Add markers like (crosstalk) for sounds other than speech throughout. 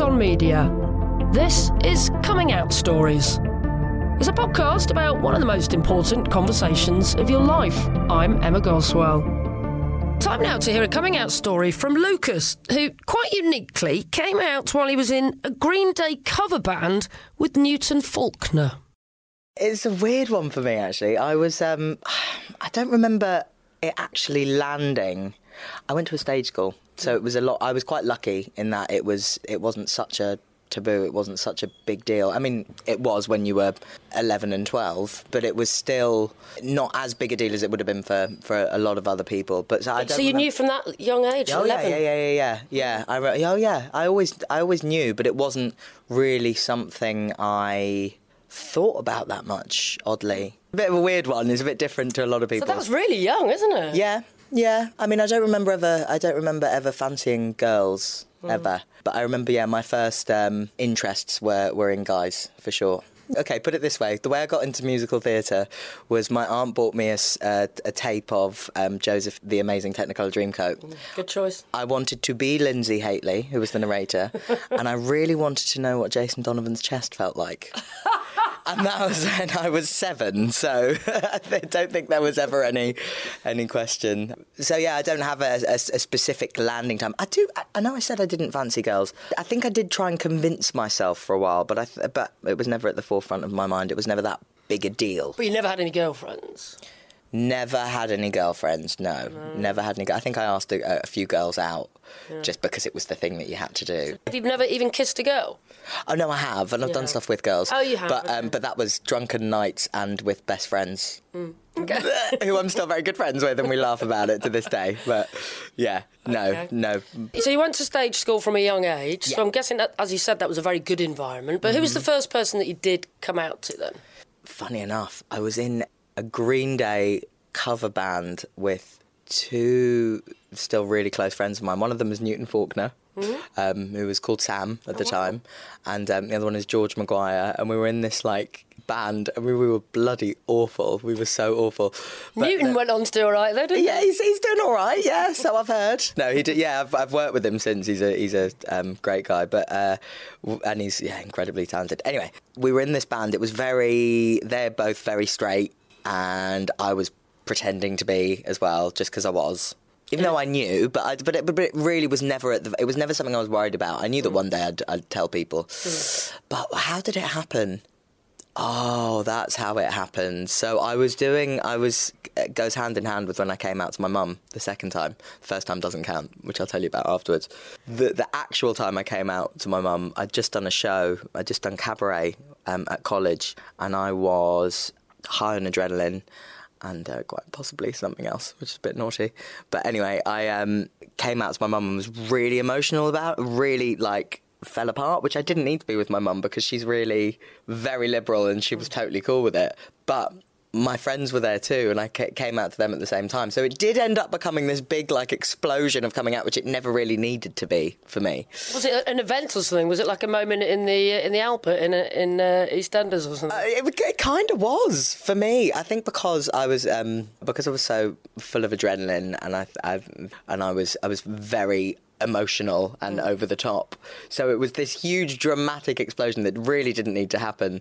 On Media. This is Coming Out Stories. It's a podcast about one of the most important conversations of your life. I'm Emma Goswell. Time now to hear a coming out story from Lucas, who quite uniquely came out while he was in a Green Day cover band with Newton Faulkner. It's a weird one for me, actually. I was, um, (sighs) I don't remember it actually landing. I went to a stage school, so it was a lot. I was quite lucky in that it was, it wasn't such a taboo. It wasn't such a big deal. I mean, it was when you were 11 and 12, but it was still not as big a deal as it would have been for, for a lot of other people. But so, I don't So you remem- knew from that young age, Oh yeah, 11? yeah, yeah, yeah, yeah, yeah. I re- oh yeah. I always, I always knew, but it wasn't really something I thought about that much. Oddly, a bit of a weird one. It's a bit different to a lot of So people. that was really young, isn't it? Yeah, yeah. I mean, I don't remember ever. I don't remember ever fancying girls Mm. ever. But I remember, yeah, my first um, interests were were in guys for sure. Okay, put it this way: the way I got into musical theatre was my aunt bought me a, uh, a tape of um, Joseph the Amazing Technicolor Dreamcoat. Good choice. I wanted to be Linzi Hateley, who was the narrator, (laughs) and I really wanted to know what Jason Donovan's chest felt like. (laughs) and that was when I was seven, so (laughs) I don't think there was ever any any question. So yeah, I don't have a, a- a specific landing time. I do. I- I know I said I didn't fancy girls. I think I did try and convince myself for a while, but I th- but it was never at the forefront of my mind. It was never that big a deal. But you never had any girlfriends. Never had any girlfriends. No, never had any. I think I asked a, a few girls out just because it was the thing that you had to do. Have you never even kissed a girl? Oh no, I have, and I've done stuff with girls. Oh, you have, But um, but that was drunken nights and with best friends, Okay. (laughs) who I'm still very good friends with, and we laugh about it to this day. But yeah, no, Okay. no. So you went to stage school from a young age. So Yeah. Mm-hmm. I'm guessing that, as you said, that was a very good environment. But who was the first person that you did come out to then? Funny enough, I was in a Green Day cover band with two still really close friends of mine. One of them was Newton Faulkner. Um, who was called Sam at the time, and um, the other one is George Maguire, and we were in this like band, and we, we were bloody awful. We were so awful. But Newton the- went on to do all right though, didn't Yeah, he's, he's doing all right. Yeah, so I've heard. No, he did. Yeah, I've, I've worked with him since. He's a he's a um, great guy, but uh, and he's yeah incredibly talented. Anyway, we were in this band. It was very. They're both very straight, and I was pretending to be as well, just because I was. Even though I knew, but I, but, it, but it really was never at the, it was never something I was worried about. I knew that one day I'd, I'd tell people, but how did it happen? Oh, that's how it happened. So I was doing, I was, it goes hand in hand with when I came out to my mum the second time. First time doesn't count, which I'll tell you about afterwards. The, the actual time I came out to my mum, I'd just done a show, I'd just done cabaret um, at college, and I was high on adrenaline and uh, quite possibly something else, which is a bit naughty. But anyway, I um, came out to my mum and was really emotional about, it, really like fell apart, which I didn't need to be with my mum because she's really very liberal and she was totally cool with it. But my friends were there too, and I came out to them at the same time. So it did end up becoming this big like explosion of coming out, which it never really needed to be for me. Was it an event or something? Was it like a moment in the uh, in the Albert in uh, in uh, EastEnders or something? Uh, it, it kind of was for me. I think because I was um, because I was so full of adrenaline, and I, I and I was I was very emotional and over the top. So it was this huge dramatic explosion that really didn't need to happen.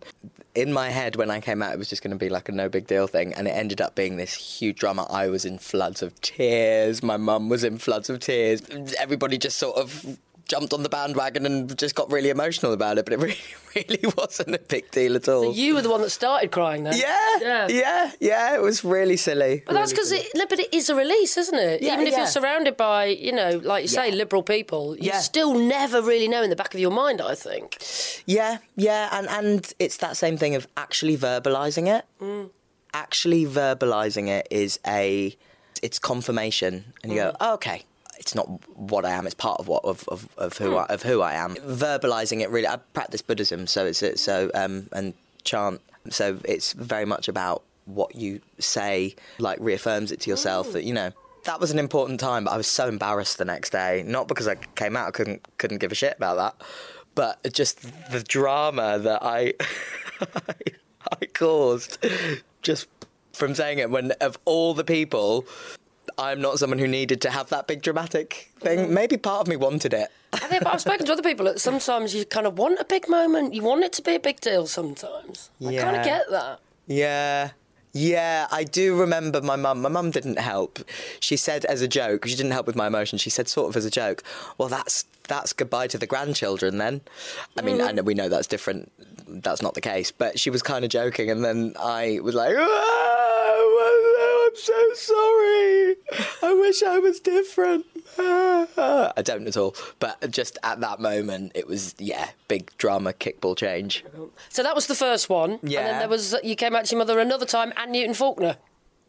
In my head, when I came out, it was just going to be like a no big deal thing, and it ended up being this huge drama. I was in floods of tears. My mum was in floods of tears. Everybody just sort of jumped on the bandwagon and just got really emotional about it, but it (laughs) really, really wasn't a big deal at all. you were the one that started crying then. Yeah, Yeah. yeah, yeah, It was really silly. But that's because it, no, but it is a release, isn't it? Yeah, Even if yeah. you're surrounded by, you know, like you say, Yeah. liberal people, you Yeah. still never really know in the back of your mind. I think. Yeah, yeah, and and it's that same thing of actually verbalizing it. Mm. Actually verbalizing it is a, it's confirmation, and you go, mm. oh, okay. It's not what I am. It's part of what of, of, of who I, of who I am. Verbalizing it really. I practice Buddhism, so it's so um and chant. So it's very much about what you say. Like reaffirms it to yourself that you know that was an important time. But I was so embarrassed the next day, not because I came out, I couldn't couldn't give a shit about that, but just the drama that I (laughs) I caused just from saying it when of all the people I'm not someone who needed to have that big dramatic thing. Mm. Maybe part of me wanted it. I think, but I've spoken to other people that sometimes you kind of want a big moment. You want it to be a big deal sometimes. I kind of get that. Yeah. Yeah, I do remember my mum. My mum didn't help. She said as a joke, she didn't help with my emotions. She said sort of as a joke, "Well, that's that's goodbye to the grandchildren then." I mean, mm. I know we know that's different. That's not the case, but she was kind of joking and then I was like, "Oh, I'm so sorry. I wish I was different." Ah. I don't at all, but just at that moment it was yeah, big drama kickball change. So that was the first one. And then Yeah. there was you came out to your mother another time and Newton Faulkner.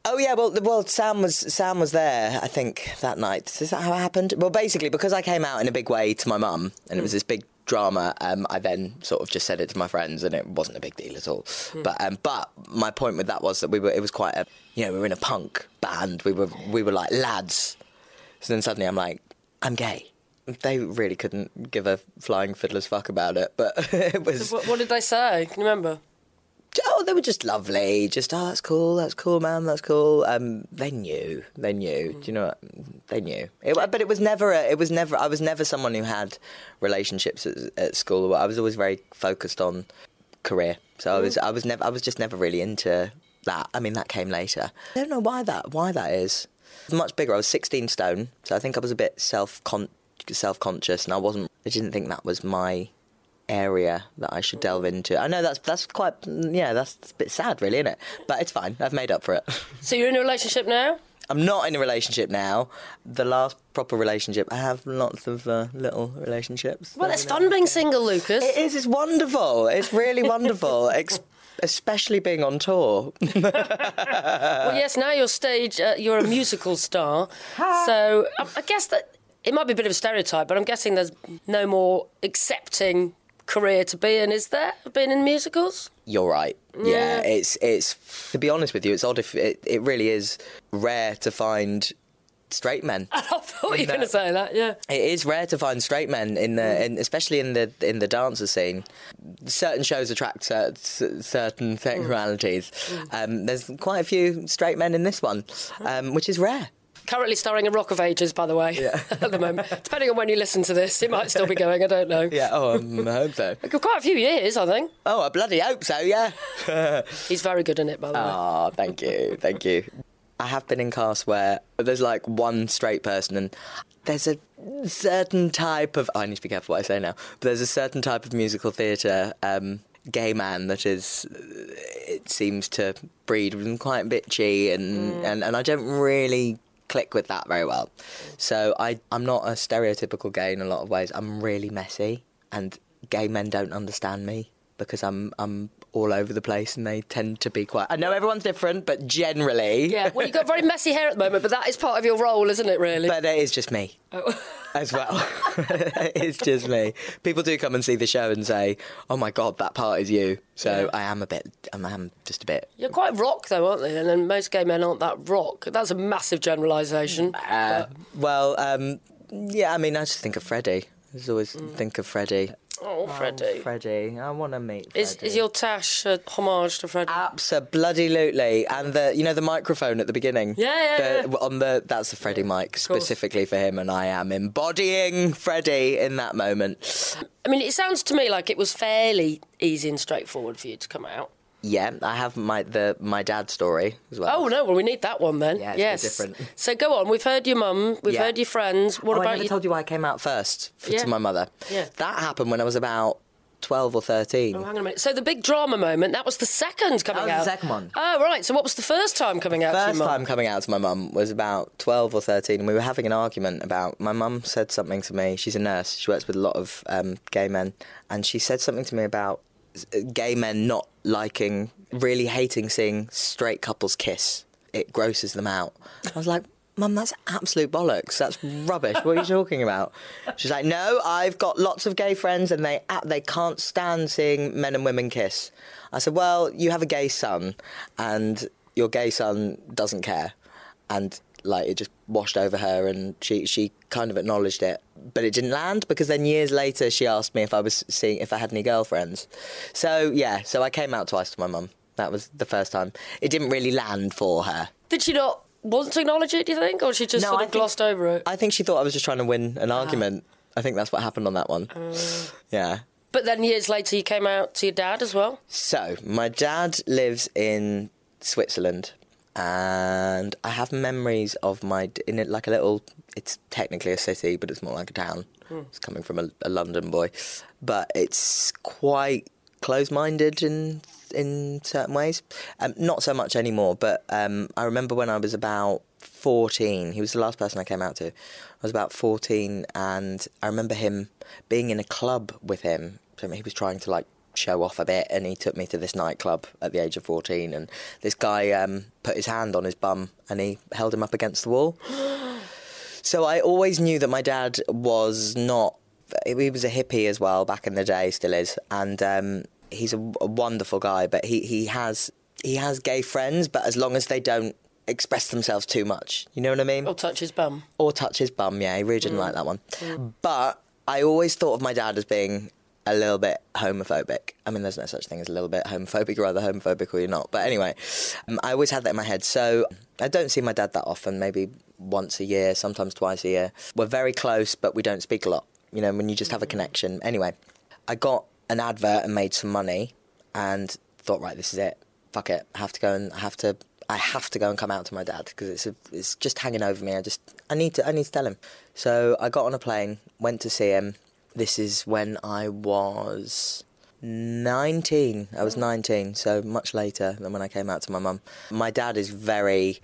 Oh yeah, well, the- well, Sam was Sam was there. I think that night. Is that how it happened? Well, basically, because I came out in a big way to my mum, and it was mm. this big drama. Um, I then sort of just said it to my friends, and it wasn't a big deal at all. But um, but my point with that was that we were. It was quite a you know we were in a punk band. We were we were like lads. So then suddenly I'm like I'm gay. They really couldn't give a flying fiddler's fuck about it, but (laughs) it was. What, what did they say? Can you remember? Oh, they were just lovely. Just oh, that's cool. That's cool, man. That's cool. Um, they knew. They knew. Do you know? What? They knew. It, but it was never. A, it was never. I was never someone who had relationships at, at school. I was always very focused on career. So I was. I was never. I was just never really into that. I mean, that came later. I don't know why that. Why that is. Much bigger. I was 16 stone, so I think I was a bit self self conscious, and I wasn't. I didn't think that was my area that I should delve into. I know that's that's quite yeah, that's a bit sad, really, isn't it? But it's fine. I've made up for it. (laughs) So you're in a relationship now? I'm not in a relationship now. The last proper relationship, I have lots of uh, little relationships. Well, it's fun being single, Lucas. It is. It's wonderful. It's really wonderful. (laughs) Ex- especially being on tour. (laughs) well, yes, now you're stage, uh, you're a musical star. so I, I guess that it might be a bit of a stereotype, but I'm guessing there's no more accepting career to be in, is there? Being in musicals? You're right. Yeah, it's it's to be honest with you, it's odd if it, it really is rare to find straight men. (laughs) I thought you were going to say that, yeah. It is rare to find straight men in the, in, especially in the in the dancer scene. Certain shows attract cer- cer- certain (laughs) sexualities. Um, there's quite a few straight men in this one, um, which is rare. Currently starring in Rock of Ages, by the way, (laughs) at the moment. Depending on when you listen to this, it might still be going, I don't know. Yeah. Oh, um, I hope so. (laughs) Quite a few years, I think. Oh, I bloody hope so. Yeah. (laughs) He's very good in it, by the way. Oh, thank you, thank you. I have been in casts where there's like one straight person and there's a certain type of. I need to be careful what I say now. But there's a certain type of musical theatre um, gay man that is. It seems to breed with them quite bitchy and, and and I don't really click with that very well. So I I'm not a stereotypical gay in a lot of ways. I'm really messy and gay men don't understand me because I'm I'm all over the place and they tend to be quite I know everyone's different, but generally Yeah, well, you've got very messy hair at the moment, but that is part of your role, isn't it, really? But it is just me. As well. (laughs) it's just me. People do come and see the show and say, Oh my god, that part is you. So I am a bit I am just a bit You're quite rock, though, aren't they? And then most gay men aren't that rock. That's a massive generalisation. uh, well, um yeah, I mean I just think of Freddie. I just always think of Freddie. Oh, oh Freddie. Freddie. I wanna meet is, Freddie. is your tash a homage to Freddie? Absolutely, and the you know the microphone at the beginning. Yeah, yeah, The- On the that's the Freddie mic specifically for him, and I am embodying Freddie in that moment. I mean, it sounds to me like it was fairly easy and straightforward for you to come out. Yeah, I have my the my dad story as well. Oh, no, well, we need that one then. Yeah, it's yes. different. So go on. We've heard your mum, we've Yeah. heard your friends. What Oh, I about never you? told you why I came out first f Yeah. to my mother. Yeah. That happened when I was about twelve or thirteen. Oh, hang on a minute. So the big drama moment, that was the second coming was the out. second one. Oh, right. So what was the first time coming out to First your mum? time coming out to my mum was about 12 or 13, and we were having an argument about. My mum said something to me. She's a nurse, she works with a lot of um, gay men, and she said something to me about Uh, gay men not liking, really hating seeing straight couples kiss. It grosses them out. I was like, Mum, that's absolute bollocks. That's rubbish. What are you (laughs) talking about? She's like, No, I've got lots of gay friends, and they they can't stand seeing men and women kiss. I said, Well, you have a gay son, and your gay son doesn't care, and like it just washed over her, and she she kind of acknowledged it, but it didn't land because then years later she asked me if I was seeing if I had any girlfriends. So yeah, so I came out twice to my mum. That was the first time. It didn't really land for her. Did she not wasn't to acknowledge it, do you think? Or she just No, sort of think- glossed over it? I think she thought I was just trying to win an ah. argument. I think that's what happened on that one. Uh. (sighs) yeah. But then years later, you came out to your dad as well. So, my dad lives in Switzerland, and I have memories of my in it like a little. It's technically a city, but it's more like a town. It's coming from a, a London boy, but it's quite close-minded in in certain ways. Um, not so much anymore, but um, I remember when I was about fourteen. He was the last person I came out to. I was about fourteen, and I remember him being in a club with him. So he was trying to like show off a bit, and he took me to this nightclub at the age of fourteen. And this guy um, put his hand on his bum, and he held him up against the wall. (gasps) So I always knew that my dad was not. He was a hippie as well back in the day, still is, and um, he's a, a wonderful guy. But he, he has he has gay friends, but as long as they don't express themselves too much, you know what I mean? Or touch his bum. Or touch his bum. Yeah, he really didn't like that one. But I always thought of my dad as being a little bit homophobic. I mean, there's no such thing as a little bit homophobic. You're either homophobic or you're not. But anyway, um, I always had that in my head. So I don't see my dad that often. Maybe once a year, sometimes twice a year. We're very close, but we don't speak a lot. You know, when you just have a connection. Anyway, I got an advert and made some money, and thought, right, this is it. Fuck it. I have to go and I have to. I have to go and come out to my dad because it's a, it's just hanging over me. I just I need to I need to tell him. So I got on a plane, went to see him. This is when I was 19. I was 19, so much later than when I came out to my mum. My dad is very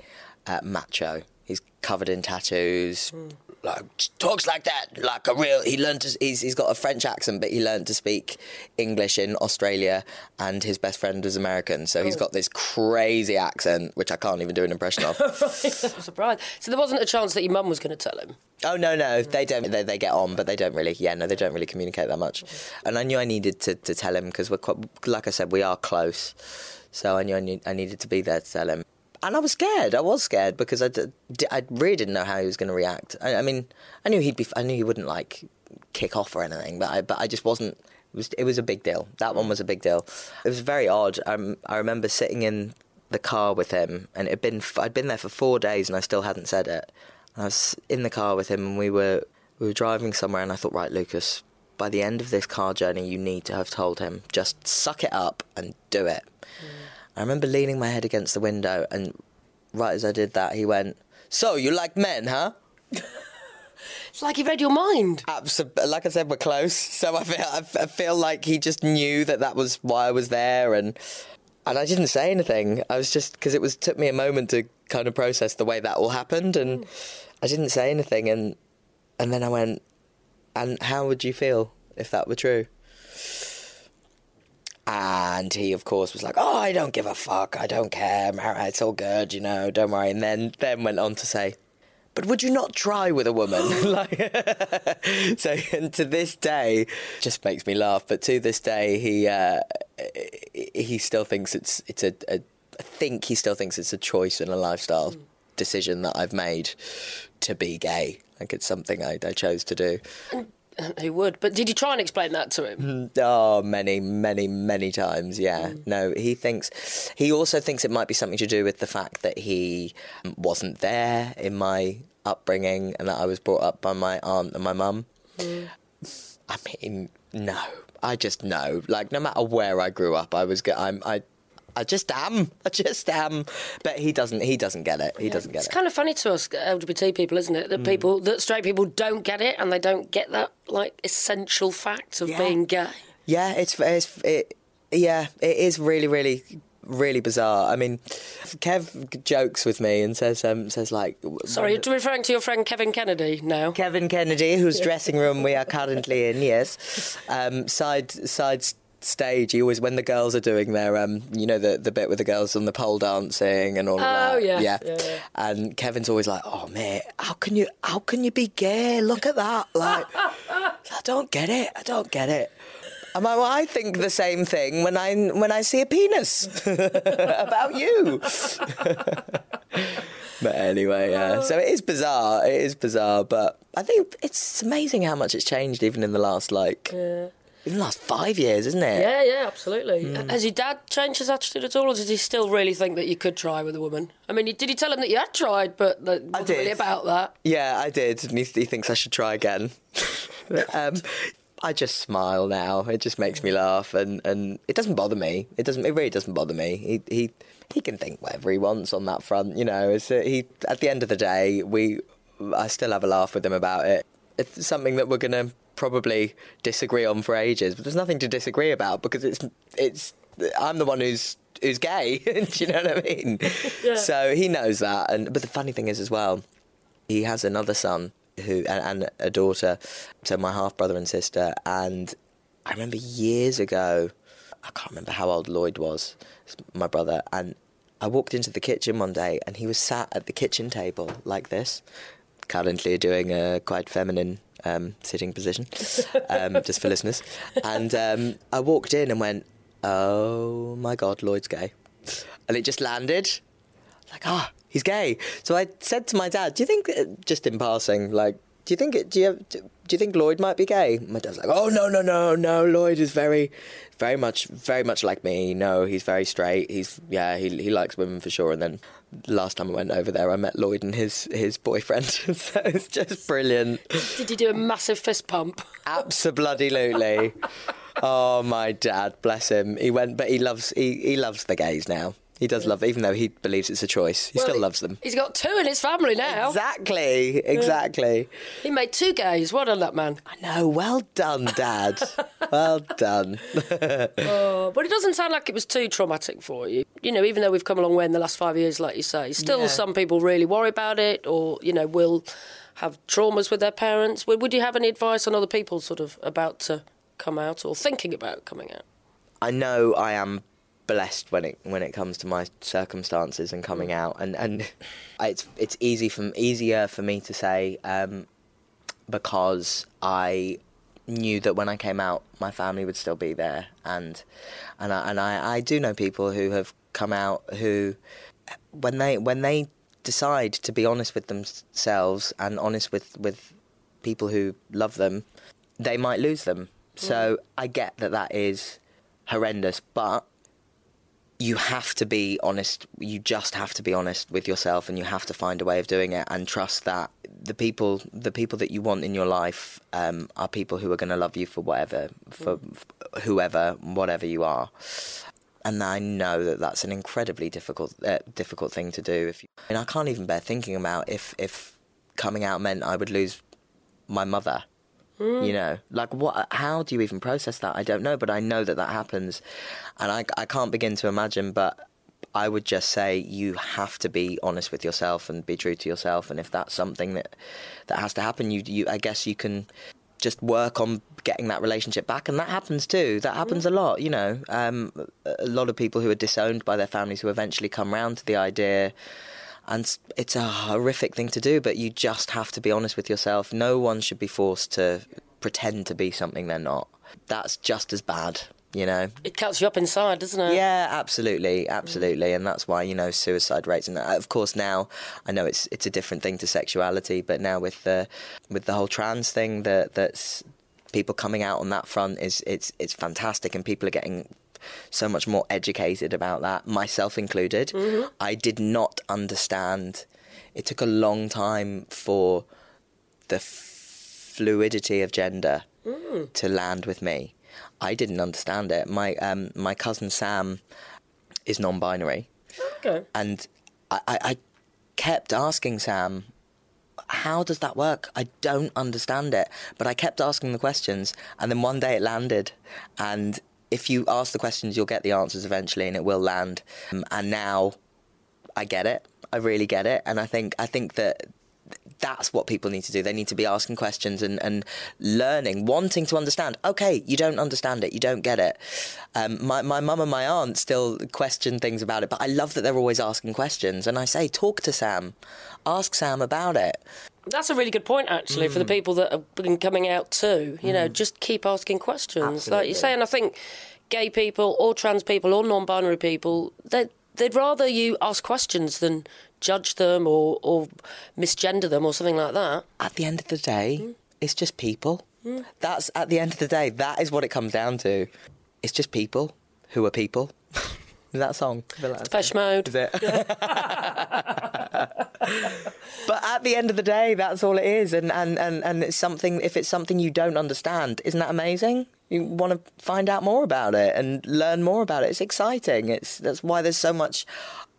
uh, macho. He's covered in tattoos. Like talks like that, like a real. He learned to. He's he's got a French accent, but he learned to speak English in Australia, and his best friend is American, so he's got this crazy accent, which I can't even do an impression of. (laughs) I'm surprised. So there wasn't a chance that your mum was going to tell him. Oh no, no, they don't. They, they get on, but they don't really. Yeah, no, they don't really communicate that much. And I knew I needed to, to tell him because we're quite, like I said, we are close. So I knew I, need, I needed to be there to tell him. And I was scared. I was scared because I, I really didn't know how he was going to react. I, I mean, I knew he'd be. I knew he wouldn't like kick off or anything, but I, but I just wasn't. It was, it was a big deal. That one was a big deal. It was very odd. Um, I remember sitting in the car with him, and it had been I'd been there for four days, and I still hadn't said it. I was in the car with him, and we were we were driving somewhere, and I thought, right, Lucas, by the end of this car journey, you need to have told him. Just suck it up and do it. Mm. I remember leaning my head against the window, and right as I did that, he went, "So you like men, huh?" (laughs) It's like he read your mind. Absol- like I said, we're close, so I feel I feel like he just knew that that was why I was there, and and I didn't say anything. I was just because it was took me a moment to kind of process the way that all happened, and I didn't say anything, and and then I went, and how would you feel if that were true? And he, of course, was like, "Oh, I don't give a fuck. I don't care. It's all good, you know. Don't worry." And then, then went on to say, "But would you not try with a woman?" (laughs) (laughs) like, (laughs) so, and to this day, just makes me laugh. But to this day, he uh, he still thinks it's it's a, a. I think he still thinks it's a choice and a lifestyle decision that I've made to be gay. Like it's something I, I chose to do. (clears throat) Who would? But did you try and explain that to him? Mm, oh, many, many, many times. Yeah. Mm. No, he thinks. He also thinks it might be something to do with the fact that he wasn't there in my upbringing and that I was brought up by my aunt and my mum. Mm. I mean, no. I just know. Like, no matter where I grew up, I was. I'm. I. I just am. I just am. But he doesn't. He doesn't get it. He doesn't get It's it. It's kind of funny to us LGBT people, isn't it? That Mm. people, that straight people don't get it, and they don't get that like essential fact of Yeah. being gay. Yeah, it's it's it. Yeah, it is really, really, really bizarre. I mean, Kev jokes with me and says, um, says like, Sorry, you're referring to your friend Kevin Kennedy now. Kevin Kennedy, whose (laughs) dressing room we are currently in. Yes, um, side side s- stage. He always when the girls are doing their, um, you know, the the bit with the girls on the pole dancing and all of Oh, that. yeah. yeah, Yeah, yeah. And Kevin's always like, "Oh mate, how can you how can you be gay? Look at that! Like, I don't get it. I don't get it." Am I, well, I think the same thing when I when I see a penis (laughs) about you. (laughs) but anyway, yeah. So it is bizarre. It is bizarre, but I think it's amazing how much it's changed even in the last like in the last five years, isn't it? Yeah, yeah, absolutely. Hmm. Has your dad changed his attitude at all, or does he still really think that you could try with a woman? I mean, did he tell him that you had tried, but that wasn't did. really about that? Yeah, I did, and he, he thinks I should try again. (laughs) um, I just smile now. It just makes me laugh, and, and it doesn't bother me. It doesn't. It really doesn't bother me. He he he can think whatever he wants on that front. You know, it's, he at the end of the day, we I still have a laugh with him about it. It's something that we're gonna probably disagree on for ages, but there's nothing to disagree about because it's it's I'm the one who's who's gay. (laughs) Do you know what I mean? (laughs) Yeah. So he knows that, and but the funny thing is as well, he has another son who and, and a daughter, so my half brother and sister. And I remember years ago, I can't remember how old Lloyd was, my brother, and I walked into the kitchen one day and he was sat at the kitchen table like this, currently doing a quite feminine um, sitting position, um, just for listeners. And um, I walked in and went, "Oh my God, Lloyd's gay," and it just landed like, ah, he's gay. So I said to my dad, "Do you think, uh, just in passing, like, do you think it, do you have, do you think Lloyd might be gay?" My dad's like, "Oh no, no, no, no. Lloyd is very, very much, very much like me. No, he's very straight. He's yeah, he he likes women for sure." And then last time I went over there, I met Lloyd and his his boyfriend. (laughs) so it's just brilliant. Did you do a massive fist pump? Absolutely. (laughs) oh my dad, bless him. He went, but he loves he, he loves the gays now. He does love, even though he believes it's a choice. He Well, still loves them. He's got two in his family now. Exactly, exactly. He made two gays. Well done, that man. I know. Well done, Dad. (laughs) well done. Oh, but it doesn't sound like it was too traumatic for you. You know, even though we've come a long way in the last five years, like you say, still Yeah. some people really worry about it or, you know, will have traumas with their parents. Would, would you have any advice on other people sort of about to come out or thinking about coming out? I know I am blessed when it when it comes to my circumstances and coming out, and and it's it's easy from easier for me to say um, because I knew that when I came out, my family would still be there, and and I, and I, I do know people who have come out who when they when they decide to be honest with themselves and honest with with people who love them, they might lose them. So I get that that is horrendous, but you have to be honest. You just have to be honest with yourself, and you have to find a way of doing it, and trust that the people, the people that you want in your life, um, are people who are going to love you for whatever, for f- whoever, whatever you are. And I know that that's an incredibly difficult, uh, difficult thing to do. If you, and I can't even bear thinking about if if coming out meant I would lose my mother. You know, like what? How do you even process that? I don't know, but I know that that happens, and I I can't begin to imagine. But I would just say you have to be honest with yourself and be true to yourself. And if that's something that that has to happen, you you I guess you can just work on getting that relationship back, and that happens too. That happens a lot. You know, um, a lot of people who are disowned by their families who eventually come round to the idea and it's a horrific thing to do but you just have to be honest with yourself. No one should be forced to pretend to be something they're not. That's just as bad you know? It cuts you up inside, doesn't it? yeah absolutely absolutely. And that's why you know suicide rates and of course now i know it's it's a different thing to sexuality but now with the with the whole trans thing that that's people coming out on that front is it's it's fantastic and people are getting so much more educated about that myself included i did not understand it took a long time for the fluidity of gender to land with me. I didn't understand it. My um, my cousin Sam is non-binary, Okay. and I, I, I kept asking Sam, "How does that work? I don't understand it." But I kept asking the questions, and then one day it landed. And if you ask the questions, you'll get the answers eventually, and it will land. Um, and now I get it. I really get it, and I think I think that that's what people need to do. They need to be asking questions and, and learning, wanting to understand. Okay, you don't understand it, you don't get it. Um, my my mum and my aunt still question things about it, but I love that they're always asking questions. And I say, talk to Sam, ask Sam about it. That's a really good point, actually, Mm. for the hmm. people that have been coming out too. You know, hmm. just keep asking questions. Like you Absolutely. say, and I think gay people or trans people or non binary people, they, they'd rather you ask questions than judge them or, or misgender them or something like that. At the end of the day, hmm. it's just people. That's at the end of the day, that is what it comes down to. It's just people who are people. Is (laughs) that song? Depeche Mode. Is it? (laughs) (laughs) but at the end of the day, that's all it is, and, and, and, and it's something. If it's something you don't understand, isn't that amazing? You want to find out more about it and learn more about it. It's exciting. It's that's why there's so much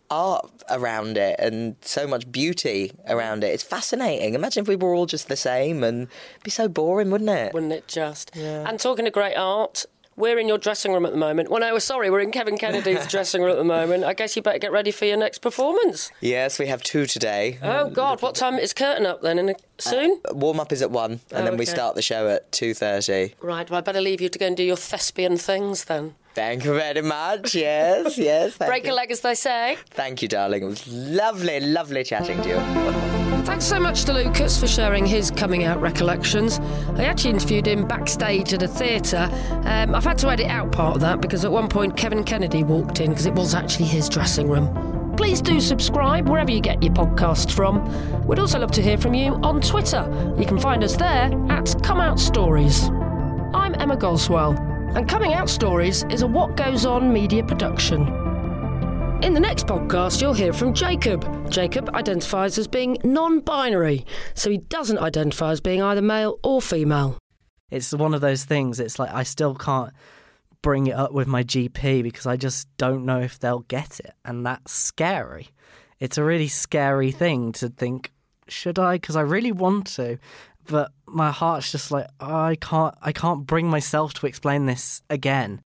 art around it and so much beauty around it. It's fascinating. Imagine if we were all just the same, and it'd be so boring, wouldn't it? Wouldn't it just? Yeah. And talking of great art, we're in your dressing room at the moment. Well, no, we're sorry, we're in Kevin Kennedy's (laughs) dressing room at the moment. I guess you better get ready for your next performance. Yes, we have two today. Oh God, what time is curtain up then? In a, uh, soon? Warm up is at one, and Oh, then we okay. start the show at two thirty. Right. Well, I better leave you to go and do your thespian things then. Thank you very much. Yes, (laughs) yes. Break you. a leg, as they say. Thank you, darling. It was lovely, lovely chatting to you. (laughs) Thanks so much to Lucas for sharing his coming out recollections. I actually interviewed him backstage at a theatre. Um, I've had to edit out part of that because at one point Kevin Kennedy walked in because it was actually his dressing room. Please do subscribe wherever you get your podcasts from. We'd also love to hear from you on Twitter. You can find us there at Come Out Stories. I'm Emma Goswell, and Coming Out Stories is a What Goes On media production. In the next podcast, you'll hear from Jacob. Jacob identifies as being non binary, so he doesn't identify as being either male or female. It's one of those things. It's like I still can't bring it up with my GP because I just don't know if they'll get it, and that's scary. It's a really scary thing to think, should I? Because I really want to, but my heart's just like oh, I can't. I can't bring myself to explain this again.